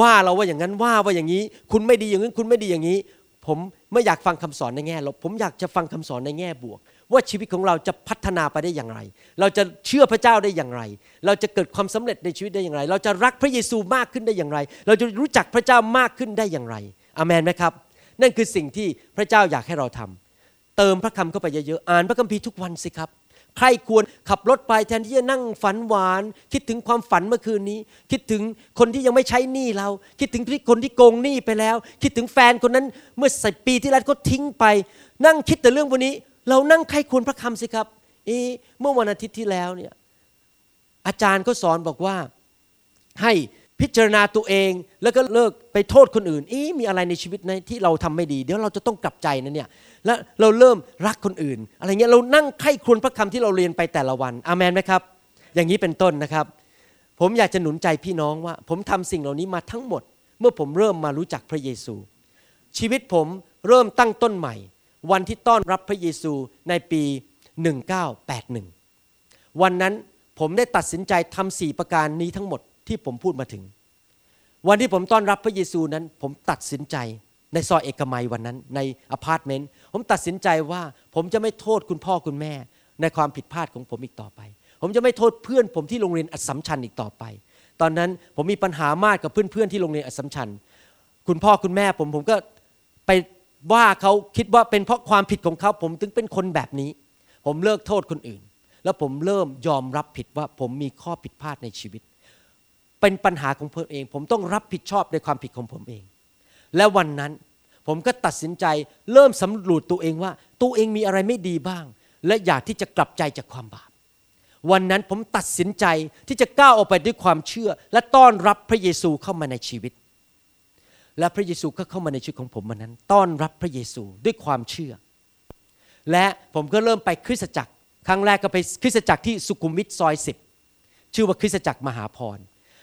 ว่าเราว่าอย่างนั้นว่าว่าอย่างนี้ คุณไม่ดีอย่างนั้นคุณไม่ดีอย่างนี้ ผมไม่อยากฟังคำสอนในแง่ลบ ผมอยากจะฟังคำสอนในแง่บวก ว่าชีวิตของเราจะพัฒนาไปได้อย่างไร เราจะเชื่อพระเจ้าได้อย่างไร เราจะเกิดความสำเร็จในชีวิตได้อย่างไร เราจะรักพระเยซูมากขึ้นได้อย่างไร เราจะรู้จักพระเจ้ามากขึ้นได้อย่างไรอามนไหมครับ นั่นคือสิ่งที่พระเจ้าอยากให้เราทำเติมพระคำเข้าไปเยอะๆอ่านพระคัมภีร์ทุกวันสิครับ ใครควรขับรถไปแทนที่จะนั่งฝันหวาน คิดถึงความฝันเมื่อคืนนี้ คิดถึงคนที่ยังไม่ใช้หนี้เรา คิดถึงคนที่โกงหนี้ไปแล้ว คิดถึงแฟนคนนั้นเมื่อสิปีที่แล้วก็ทิ้งไป นั่งคิดแต่เรื่องวันนี้ เรานั่งใครควรพระคำสิครับเอเมื่อวันอาทิตย์ที่แล้วเนี่ยอาจารย์ก็สอนบอกว่าให้พิจารณาตัวเองแล้วก็เลิกไปโทษคนอื่นอีมีอะไรในชีวิตในที่เราทำไม่ดี เดี๋ยวเราจะต้องกลับใจนะเนี่ยแล้วเราเริ่มรักคนอื่น อะไรเงี้ยเรานั่งไข้ควรพระคำที่เราเรียนไปแต่ละวันอามันไหมครับ อย่างนี้เป็นต้นนะครับ ผมอยากจะหนุนใจพี่น้องว่า ผมทำสิ่งเหล่านี้มาทั้งหมด เมื่อผมเริ่มมารู้จักพระเยซู ชีวิตผมเริ่มตั้งต้นใหม่ วันที่ต้อนรับพระเยซูในปี 1981 วันนั้นผมได้ตัดสินใจทำสี่ประการนี้ทั้งหมดที่ผมพูดมาถึง วันที่ผมต้อนรับพระเยซูนั้น ผมตัดสินใจ ในซอยเอกมัยวันนั้นในอพาร์ตเมนต์ผมตัดสินใจว่าผมจะไม่โทษคุณพ่อคุณแม่ ในความผิดพลาดของผมอีกต่อไป ผมจะไม่โทษเพื่อนผมที่โรงเรียนอัสสัมชัญอีกต่อไป ตอนนั้นผมมีปัญหามากกับเพื่อนๆที่โรงเรียนอัสสัมชัญคุณพ่อคุณแม่ผมผมก็ไปว่าเขาคิดว่าเป็นเพราะความผิดของเขาผมถึงเป็นคนแบบนี้ ผมเลิกโทษคนอื่น แล้วผมเริ่มยอมรับผิดว่าผมมีข้อผิดพลาดในชีวิต เป็นปัญหาของผมเอง ผมต้องรับผิดชอบในความผิดของผมเอง และวันนั้น ผมก็ตัดสินใจเริ่มสำรวจตัวเองว่า ตัวเองมีอะไรไม่ดีบ้าง และอยากที่จะกลับใจจากความบาปวันนั้นผมตัดสินใจที่จะก้าวออกไปด้วยความเชื่อ และต้อนรับพระเยซูเข้ามาในชีวิต และพระเยซูก็เข้ามาในชีวิตของผมวันนั้น ต้อนรับพระเยซูด้วยความเชื่อ และผมก็เริ่มไปคริสตจักร ครั้งแรกก็ไปคริสตจักรที่สุขุมวิทซอยสิบชื่อว่าคริสตจักรมหาพร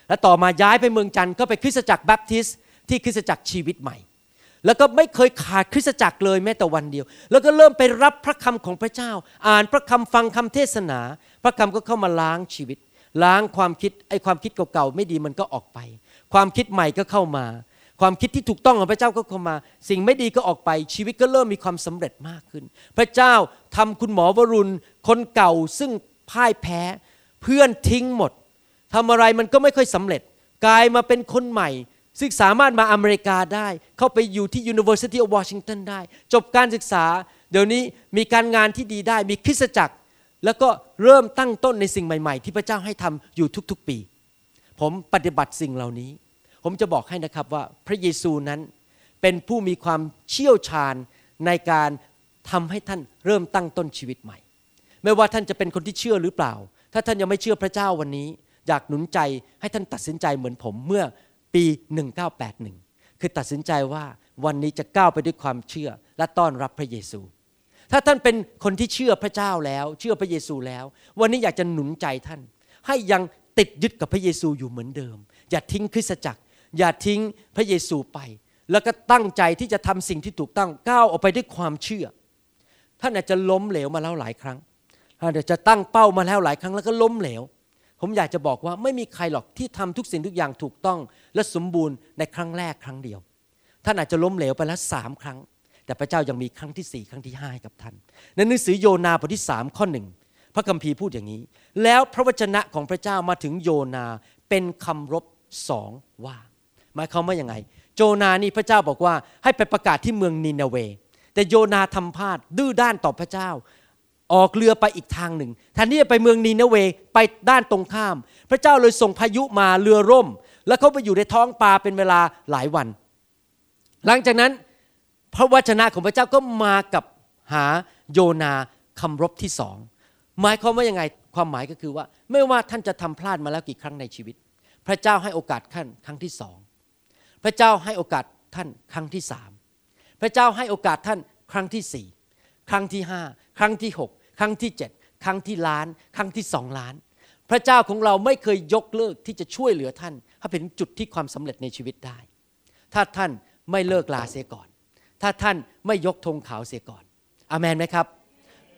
และต่อมาย้ายไปเมืองจันทร์ก็ไปคริสตจักรแบปทิสต์ ที่คริสตจักรชีวิตใหม่ แล้วก็ไม่เคยขาดคริสตจักรเลยแม้แต่วันเดียว แล้วก็เริ่มไปรับพระคำของพระเจ้า อ่านพระคำฟังคำเทศนา พระคำก็เข้ามาล้างชีวิต ล้างความคิดไอ้ความคิดเก่าๆไม่ดีมันก็ออกไป ความคิดใหม่ก็เข้ามา ความคิดที่ถูกต้องของพระเจ้าก็เข้ามา สิ่งไม่ดีก็ออกไป ชีวิตก็เริ่มมีความสำเร็จมากขึ้น พระเจ้าทำคุณหมอวรุณคนเก่าซึ่งพ่ายแพ้เพื่อนทิ้งหมดทำอะไรมันก็ไม่ค่อยสำเร็จ กลายมาเป็นคนใหม่ ซึ่งสามารถมาอเมริกาได้ เข้าไปอยู่ที่ University of Washington ได้ จบการศึกษา เดี๋ยวนี้มีการงานที่ดีได้ มีคริสตจักร แล้วก็เริ่มตั้งต้นในสิ่งใหม่ๆ ที่พระเจ้าให้ทำอยู่ทุกๆปี ผมปฏิบัติสิ่งเหล่านี้ ผมจะบอกให้นะครับว่าพระเยซูนั้นเป็นผู้มีความเชี่ยวชาญในการทำให้ท่านเริ่มตั้งต้นชีวิตใหม่ ไม่ว่าท่านจะเป็นคนที่เชื่อหรือเปล่า ถ้าท่านยังไม่เชื่อพระเจ้าวันนี้ อยากหนุนใจให้ท่านตัดสินใจเหมือนผมเมื่อ ปี 1981 คือตัดสินใจว่าวันนี้จะก้าวไปด้วยความเชื่อและต้อนรับพระเยซู ถ้าท่านเป็นคนที่เชื่อพระเจ้าแล้ว เชื่อพระเยซูแล้ว วันนี้อยากจะหนุนใจท่าน ให้ยังติดยึดกับพระเยซูอยู่เหมือนเดิม อย่าทิ้งคริสตจักร อย่าทิ้งพระเยซูไป แล้วก็ตั้งใจที่จะทำสิ่งที่ถูกต้องก้าวออกไปด้วยความเชื่อ ท่านอาจจะล้มเหลวมาแล้วหลายครั้งท่านอาจจะตั้งเป้ามาแล้วหลายครั้งแล้วก็ล้มเหลว ผมอยากจะบอกว่าไม่มีใครหรอกที่ทำทุกสิ่งทุกอย่างถูกต้อง และสมบูรณ์ในครั้งแรกครั้งเดียว ท่านอาจจะล้มเหลวไปแล้วสามครั้ง แต่พระเจ้ายังมีครั้งที่สี่ครั้งที่ห้าให้กับท่าน ในหนังสือโยนาบทที่สามข้อหนึ่งพระคัมภีร์พูดอย่างนี้ แล้วพระวจนะของพระเจ้ามาถึงโยนาเป็นคำรบสองว่าหมายความว่าอย่างไง โจนานี่พระเจ้าบอกว่าให้ไปประกาศที่เมืองนินาเวแต่โยนาทำพลาดดื้อด้านต่อพระเจ้า ออกเรือไปอีกทางหนึ่งแทนที่จะไปเมืองนีนาเวไปด้านตรงข้าม พระเจ้าเลยส่งพายุมาเรือร่ม แล้วเขาไปอยู่ในท้องปลาเป็นเวลาหลายวัน หลังจากนั้นพระวจนะของพระเจ้าก็มากับหาโยนาคำรบที่สองหมายความว่ายังไงความหมายก็คือว่า ไม่ว่าท่านจะทำพลาดมาแล้วกี่ครั้งในชีวิต พระเจ้าให้โอกาสท่านครั้งที่สองพระเจ้าให้โอกาสท่านครั้งที่สามพระเจ้าให้โอกาสท่านครั้งที่สี่ครั้งที่ห้า ครั้งที่หกครั้งที่เจ็ดครั้งที่ล้าน ครั้งที่สองล้าน พระเจ้าของเราไม่เคยยกเลิกที่จะช่วยเหลือท่านให้เป็นจุดที่ความสำเร็จในชีวิตได้ ถ้าท่านไม่เลิกลาเสียก่อน ถ้าท่านไม่ยกธงขาวเสียก่อนอาเมนไหมครับ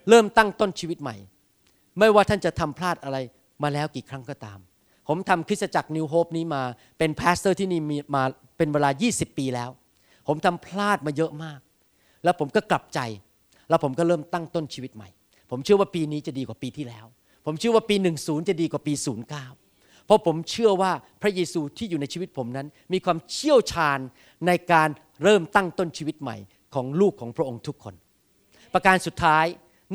เริ่มตั้งต้นชีวิตใหม่ ไม่ว่าท่านจะทำพลาดอะไรมาแล้วกี่ครั้งก็ตาม ผมทำคริสตจักร New Hope นี้มาเป็น pastor ที่นี่มีมาเป็นเวลา 20 ปีแล้ว ผมทำพลาดมาเยอะมาก แล้วผมก็กลับใจ แล้วผมก็เริ่มตั้งต้นชีวิตใหม่ ผมเชื่อว่าปีนี้จะดีกว่าปีที่แล้ว ผมเชื่อว่าปี 10 จะดีกว่าปี 09 เพราะผมเชื่อว่าพระเยซูที่อยู่ในชีวิตผมนั้น มีความเชี่ยวชาญในการเริ่มตั้งต้นชีวิตใหม่ของลูกของพระองค์ทุกคน ประการสุดท้าย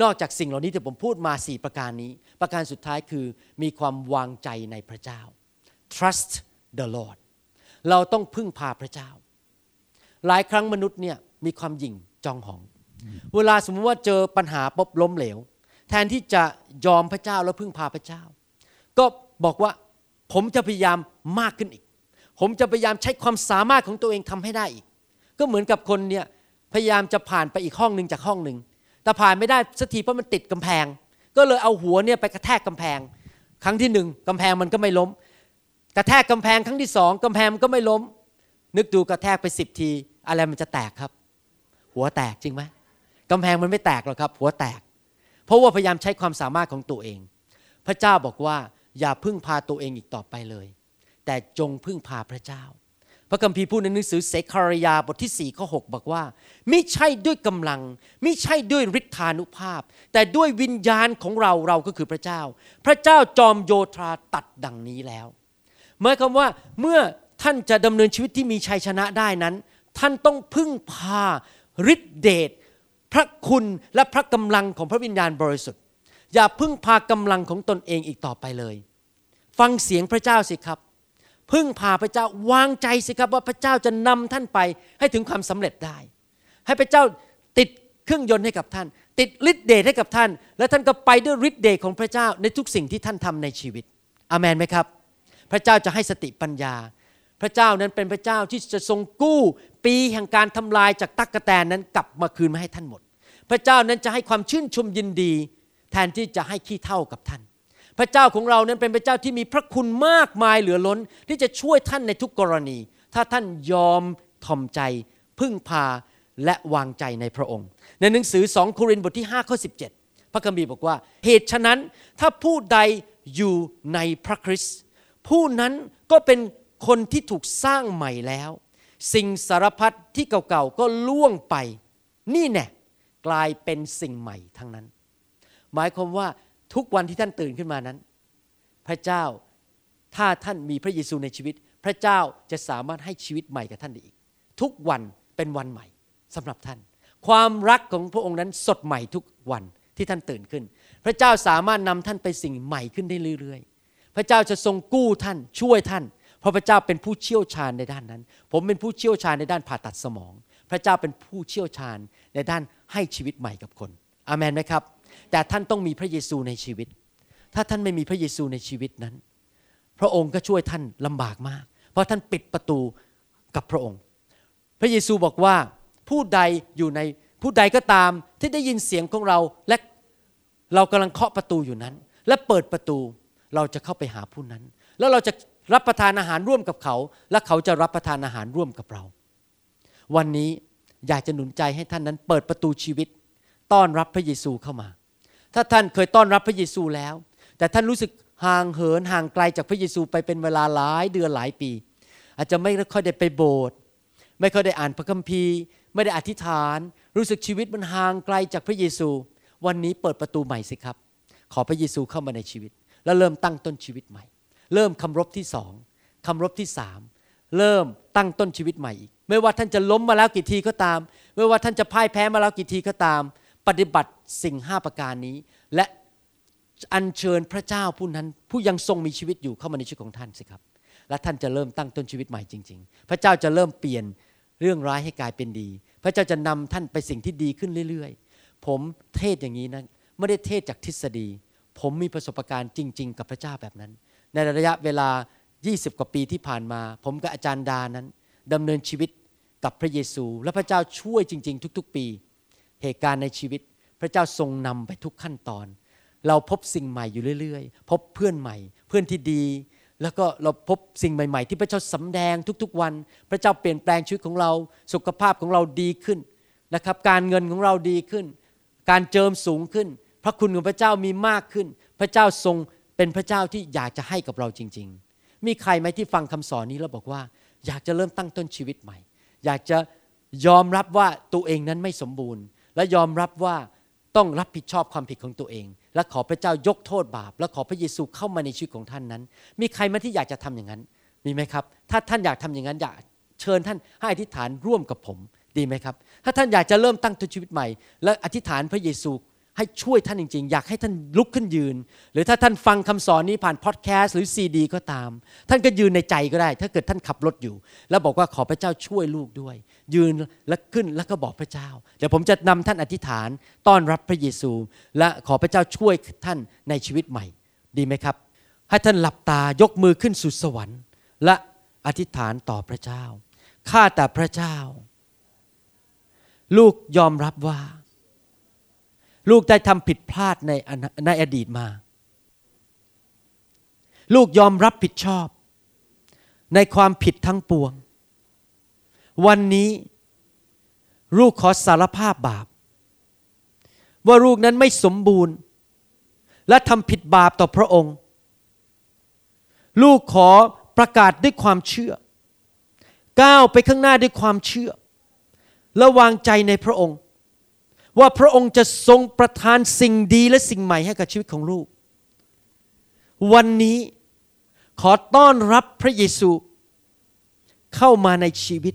นอกจากสิ่งเหล่านี้ที่ผมพูดมาสี่ประการนี้ ประการสุดท้ายคือมีความวางใจในพระเจ้า trust the Lord เราต้องพึ่งพาพระเจ้า หลายครั้งมนุษย์เนี่ยมีความหยิ่งจองหอง เวลาสมมติว่าเจอปัญหาป๊บล้มเหลว แทนที่จะยอมพระเจ้าแล้วพึ่งพาพระเจ้า ก็บอกว่าผมจะพยายามมากขึ้นอีก ผมจะพยายามใช้ความสามารถของตัวเองทำให้ได้อีก ก็เหมือนกับคนเนี่ยพยายามจะผ่านไปอีกห้องหนึ่งจากห้องหนึ่งแต่ผ่านไม่ได้สักทีเพราะมันติดกำแพง ก็เลยเอาหัวเนี่ยไปกระแทกกำแพง ครั้งที่หนึ่งกำแพงมันก็ไม่ล้ม กระแทกกำแพงครั้งที่สองกำแพงมันก็ไม่ล้ม นึกดูกระแทกไปสิบที อะไรมันจะแตกครับ หัวแตกจริงไหม กำแพงมันไม่แตกหรอกครับ หัวแตก เพราะว่าพยายามใช้ความสามารถของตัวเอง พระเจ้าบอกว่าอย่าพึ่งพาตัวเองอีกต่อไปเลย แต่จงพึ่งพาพระเจ้า พระคัมภีร์พูดในหนังสือเสคารยาบทที่4ข้อ6บอกว่าไม่ใช่ด้วยกำลัง ไม่ใช่ด้วยฤทธานุภาพ แต่ด้วยวิญญาณของเราเราก็คือพระเจ้า พระเจ้าจอมโยธาตัดดังนี้แล้วหมายความว่าเมื่อท่านจะดำเนินชีวิตที่มีชัยชนะได้นั้น ท่านต้องพึ่งพาฤทธิเดช พระคุณและพระกำลังของพระวิญญาณบริสุทธิ์ อย่าพึ่งพากำลังของตนเองอีกต่อไปเลย ฟังเสียงพระเจ้าสิครับ พึ่งพาพระเจ้าวางใจสิครับว่าพระเจ้าจะนำท่านไปให้ถึงความสำเร็จได้ ให้พระเจ้าติดเครื่องยนต์ให้กับท่าน ติดฤทธิ์เดชให้กับท่าน และท่านก็ไปด้วยฤทธิ์เดชของพระเจ้าในทุกสิ่งที่ท่านทำในชีวิตอเมนไหมครับ พระเจ้าจะให้สติปัญญา พระเจ้านั้นเป็นพระเจ้าที่จะทรงกู้ ปีแห่งการทำลายจากตักกะแตนนั้นกลับมาคืนมาให้ท่านหมด พระเจ้านั้นจะให้ความชื่นชมยินดี แทนที่จะให้ขี้เท่ากับท่าน พระเจ้าของเรานั้นเป็นพระเจ้าที่มีพระคุณมากมายเหลือล้น ที่จะช่วยท่านในทุกกรณี ถ้าท่านยอมทอมใจ พึ่งพาและวางใจในพระองค์ ในหนังสือสองโครินธ์บทที่5ข้อ17 พระคัมภีร์บอกว่า เหตุฉะนั้นถ้าผู้ใดอยู่ในพระคริสต์ผู้นั้นก็เป็นคนที่ถูกสร้างใหม่แล้ว สิ่งสารพัดที่เก่าๆก็ล่วงไป นี่แน่กลายเป็นสิ่งใหม่ทั้งนั้น หมายความว่าทุกวันที่ท่านตื่นขึ้นมานั้น พระเจ้าถ้าท่านมีพระเยซูในชีวิต พระเจ้าจะสามารถให้ชีวิตใหม่กับท่านได้อีก ทุกวันเป็นวันใหม่สำหรับท่าน ความรักของพระองค์นั้นสดใหม่ทุกวันที่ท่านตื่นขึ้น พระเจ้าสามารถนำท่านไปสิ่งใหม่ขึ้นได้เรื่อยๆ พระเจ้าจะทรงกู้ท่านช่วยท่าน เพราะพระเจ้าเป็นผู้เชี่ยวชาญในด้านนั้น ผมเป็นผู้เชี่ยวชาญในด้านผ่าตัดสมอง พระเจ้าเป็นผู้เชี่ยวชาญในด้านให้ชีวิตใหม่กับคนอามนไหมครับ แต่ท่านต้องมีพระเยซูในชีวิต ถ้าท่านไม่มีพระเยซูในชีวิตนั้น พระองค์ก็ช่วยท่านลำบากมาก เพราะท่านปิดประตูกับพระองค์ พระเยซูบอกว่าผู้ใดอยู่ในผู้ใดก็ตามที่ได้ยินเสียงของเราและเรากำลังเคาะประตูอยู่นั้น และเปิดประตูเราจะเข้าไปหาผู้นั้น แล้วเราจะ รับประทานอาหารร่วมกับเขา และเขาจะรับประทานอาหารร่วมกับเรา วันนี้อยากจะหนุนใจให้ท่านนั้นเปิดประตูชีวิต ต้อนรับพระเยซูเข้ามา ถ้าท่านเคยต้อนรับพระเยซูแล้ว แต่ท่านรู้สึกห่างเหินห่างไกลจากพระเยซูไปเป็นเวลาหลายเดือนหลายปี อาจจะไม่ค่อยได้ไปโบสถ์ไม่ค่อยได้อ่านพระคัมภีร์ ไม่ได้อธิษฐาน รู้สึกชีวิตมันห่างไกลจากพระเยซู วันนี้เปิดประตูใหม่สิครับ ขอพระเยซูเข้ามาในชีวิต แล้วเริ่มตั้งต้นชีวิตใหม่ เริ่มคำรบที่สองคำรบที่สามเริ่มตั้งต้นชีวิตใหม่อีก ไม่ว่าท่านจะล้มมาแล้วกี่ทีก็ตาม ไม่ว่าท่านจะพ่ายแพ้มาแล้วกี่ทีก็ตาม ปฏิบัติสิ่งห้าประการนี้ และอัญเชิญพระเจ้าผู้นั้น ผู้ยังทรงมีชีวิตอยู่เข้ามาในชีวิตของท่านสิครับ และท่านจะเริ่มตั้งต้นชีวิตใหม่จริง ๆ พระเจ้าจะเริ่มเปลี่ยนเรื่องร้ายให้กลายเป็นดี พระเจ้าจะนำท่านไปสิ่งที่ดีขึ้นเรื่อยๆ ผมเทศอย่างนี้นะไม่ได้เทศจากทฤษฎี ผมมีประสบการณ์จริง ๆ กับพระเจ้าแบบนั้น ในระยะเวลา 20 กว่าปีที่ผ่านมา ผมกับอาจารย์ดานั้นดำเนินชีวิตกับพระเยซู และพระเจ้าช่วยจริง ๆ ทุก ๆ ปี เหตุการณ์ในชีวิต พระเจ้าทรงนำไปทุกขั้นตอน เราพบสิ่งใหม่อยู่เรื่อย ๆ พบเพื่อนใหม่ เพื่อนที่ดี แล้วก็เราพบสิ่งใหม่ ๆ ที่พระเจ้าสำแดงทุกๆวัน พระเจ้าเปลี่ยนแปลงชีวิตของเรา สุขภาพของเราดีขึ้นนะครับ การเงินของเราดีขึ้น การเจิมสูงขึ้น พระคุณของพระเจ้ามีมากขึ้น พระเจ้าทรง เป็นพระเจ้าที่อยากจะให้กับเราจริง ๆ มีใครไหมที่ฟังคำสอนนี้แล้วบอกว่า อยากจะเริ่มตั้งต้นชีวิตใหม่ อยากจะยอมรับว่าตัวเองนั้นไม่สมบูรณ์ และยอมรับว่าต้องรับผิดชอบความผิดของตัวเอง และขอพระเจ้ายกโทษบาป และขอพระเยซูเข้ามาในชีวิตของท่านนั้น มีใครไหมที่อยากจะทำอย่างนั้น มีไหมครับ ถ้าท่านอยากทำอย่างนั้นอยากเชิญท่านให้อธิษฐานร่วมกับผมดีไหมครับ ถ้าท่านอยากจะเริ่มตั้งตัวชีวิตใหม่ และอธิษฐานพระเยซู ให้ช่วยท่านจริง ๆ อยากให้ท่านลุกขึ้นยืน หรือถ้าท่านฟังคำสอนนี้ผ่านพอดแคสต์หรือซีดี ก็ตาม ท่านก็ยืนในใจก็ได้ ถ้าเกิดท่านขับรถอยู่ แล้วบอกว่าขอพระเจ้าช่วยลูกด้วย ยืนแล้วขึ้นแล้วก็บอกพระเจ้า เดี๋ยวผมจะนำท่านอธิษฐาน ต้อนรับพระเยซู และขอพระเจ้าช่วยท่านในชีวิตใหม่ ดีไหมครับ ให้ท่านหลับตายกมือขึ้นสู่สวรรค์ และอธิษฐานต่อพระเจ้าข้าแต่พระเจ้า ลูกยอมรับว่า ลูกได้ทำผิดพลาดในในอดีตมา ลูกยอมรับผิดชอบ ในความผิดทั้งปวง วันนี้ลูกขอสารภาพบาป ว่าลูกนั้นไม่สมบูรณ์ และทำผิดบาปต่อพระองค์ ลูกขอประกาศด้วยความเชื่อ ก้าวไปข้างหน้าด้วยความเชื่อและวางใจในพระองค์ ว่าพระองค์จะทรงประทานสิ่งดีและสิ่งใหม่ให้กับชีวิตของลูก วันนี้ขอต้อนรับพระเยซูเข้ามาในชีวิต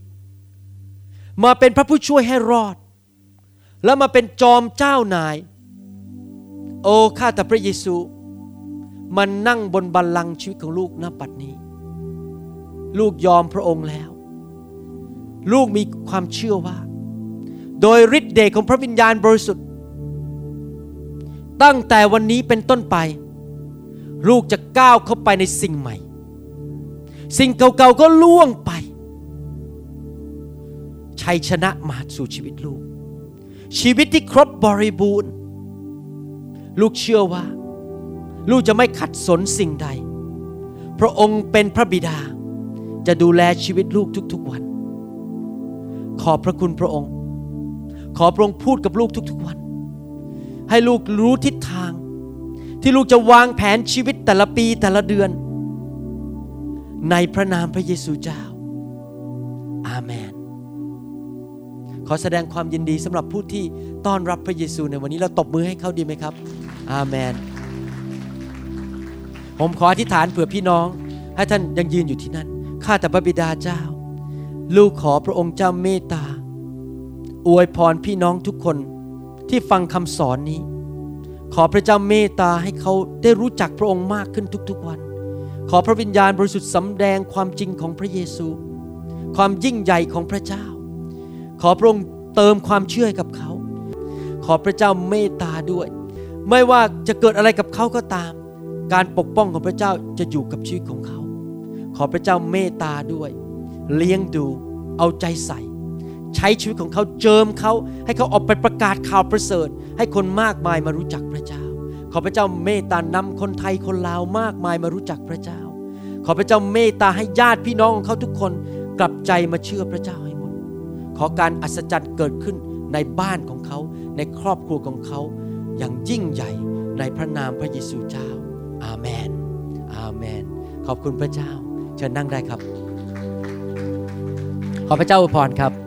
มาเป็นพระผู้ช่วยให้รอด และมาเป็นจอมเจ้านาย โอ้ข้าแต่พระเยซูมันนั่งบนบัลลังก์ชีวิตของลูกณบัดนี้ ลูกยอมพระองค์แล้ว ลูกมีความเชื่อว่า โดยฤทธิ์เดชของพระวิญญาณบริสุทธิ์ ตั้งแต่วันนี้เป็นต้นไป ลูกจะก้าวเข้าไปในสิ่งใหม่ สิ่งเก่าๆก็ล่วงไป ชัยชนะมาสู่ชีวิตลูก ชีวิตที่ครบบริบูรณ์ ลูกเชื่อว่า ลูกจะไม่ขัดสนสิ่งใด พระองค์เป็นพระบิดา จะดูแลชีวิตลูกทุกๆวัน ขอบพระคุณพระองค์ ขอพระองค์พูดกับลูกทุกๆวัน ให้ลูกรู้ทิศทาง ที่ลูกจะวางแผนชีวิตแต่ละปีแต่ละเดือน ในพระนามพระเยซูเจ้า อาเมน ขอแสดงความยินดีสำหรับผู้ที่ต้อนรับพระเยซูในวันนี้เราตบมือให้เขาดีไหมครับ อาเมน ผมขออธิษฐานเผื่อพี่น้อง ให้ท่านยังยืนอยู่ที่นั่นข้าแต่พระบิดาเจ้า ลูกขอพระองค์เจ้าเมตตา อวยพรพี่น้องทุกคนที่ฟังคำสอนนี้ ขอพระเจ้าเมตตาให้เขาได้รู้จักพระองค์มากขึ้นทุกๆวัน ขอพระวิญญาณบริสุทธิ์สำแดงความจริงของพระเยซู ความยิ่งใหญ่ของพระเจ้า ขอพระองค์เติมความเชื่อให้กับเขา ขอพระเจ้าเมตตาด้วย ไม่ว่าจะเกิดอะไรกับเขาก็ตาม การปกป้องของพระเจ้าจะอยู่กับชีวิตของเขา ขอพระเจ้าเมตตาด้วย เลี้ยงดูเอาใจใส่ ใช้ชีวิตของเขาเจิมเขาให้เขาออกไปประกาศข่าวประเสริฐ ให้คนมากมายมารู้จักพระเจ้า ขอพระเจ้าเมตตานำคนไทยคนลาวมากมายมารู้จักพระเจ้า ขอพระเจ้าเมตตาให้ญาติพี่น้องของเขาทุกคนกลับใจมาเชื่อพระเจ้าให้หมด ขอการอัศจรรย์เกิดขึ้นในบ้านของเขาในครอบครัวของเขา อย่างยิ่งใหญ่ในพระนามพระเยซูเจ้า อาเมน อาเมน ขอบคุณพระเจ้า เชิญนั่งได้ครับ ขอพระเจ้าอวยพรครับ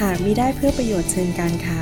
หากมิได้เพื่อประโยชน์เชิงการค้า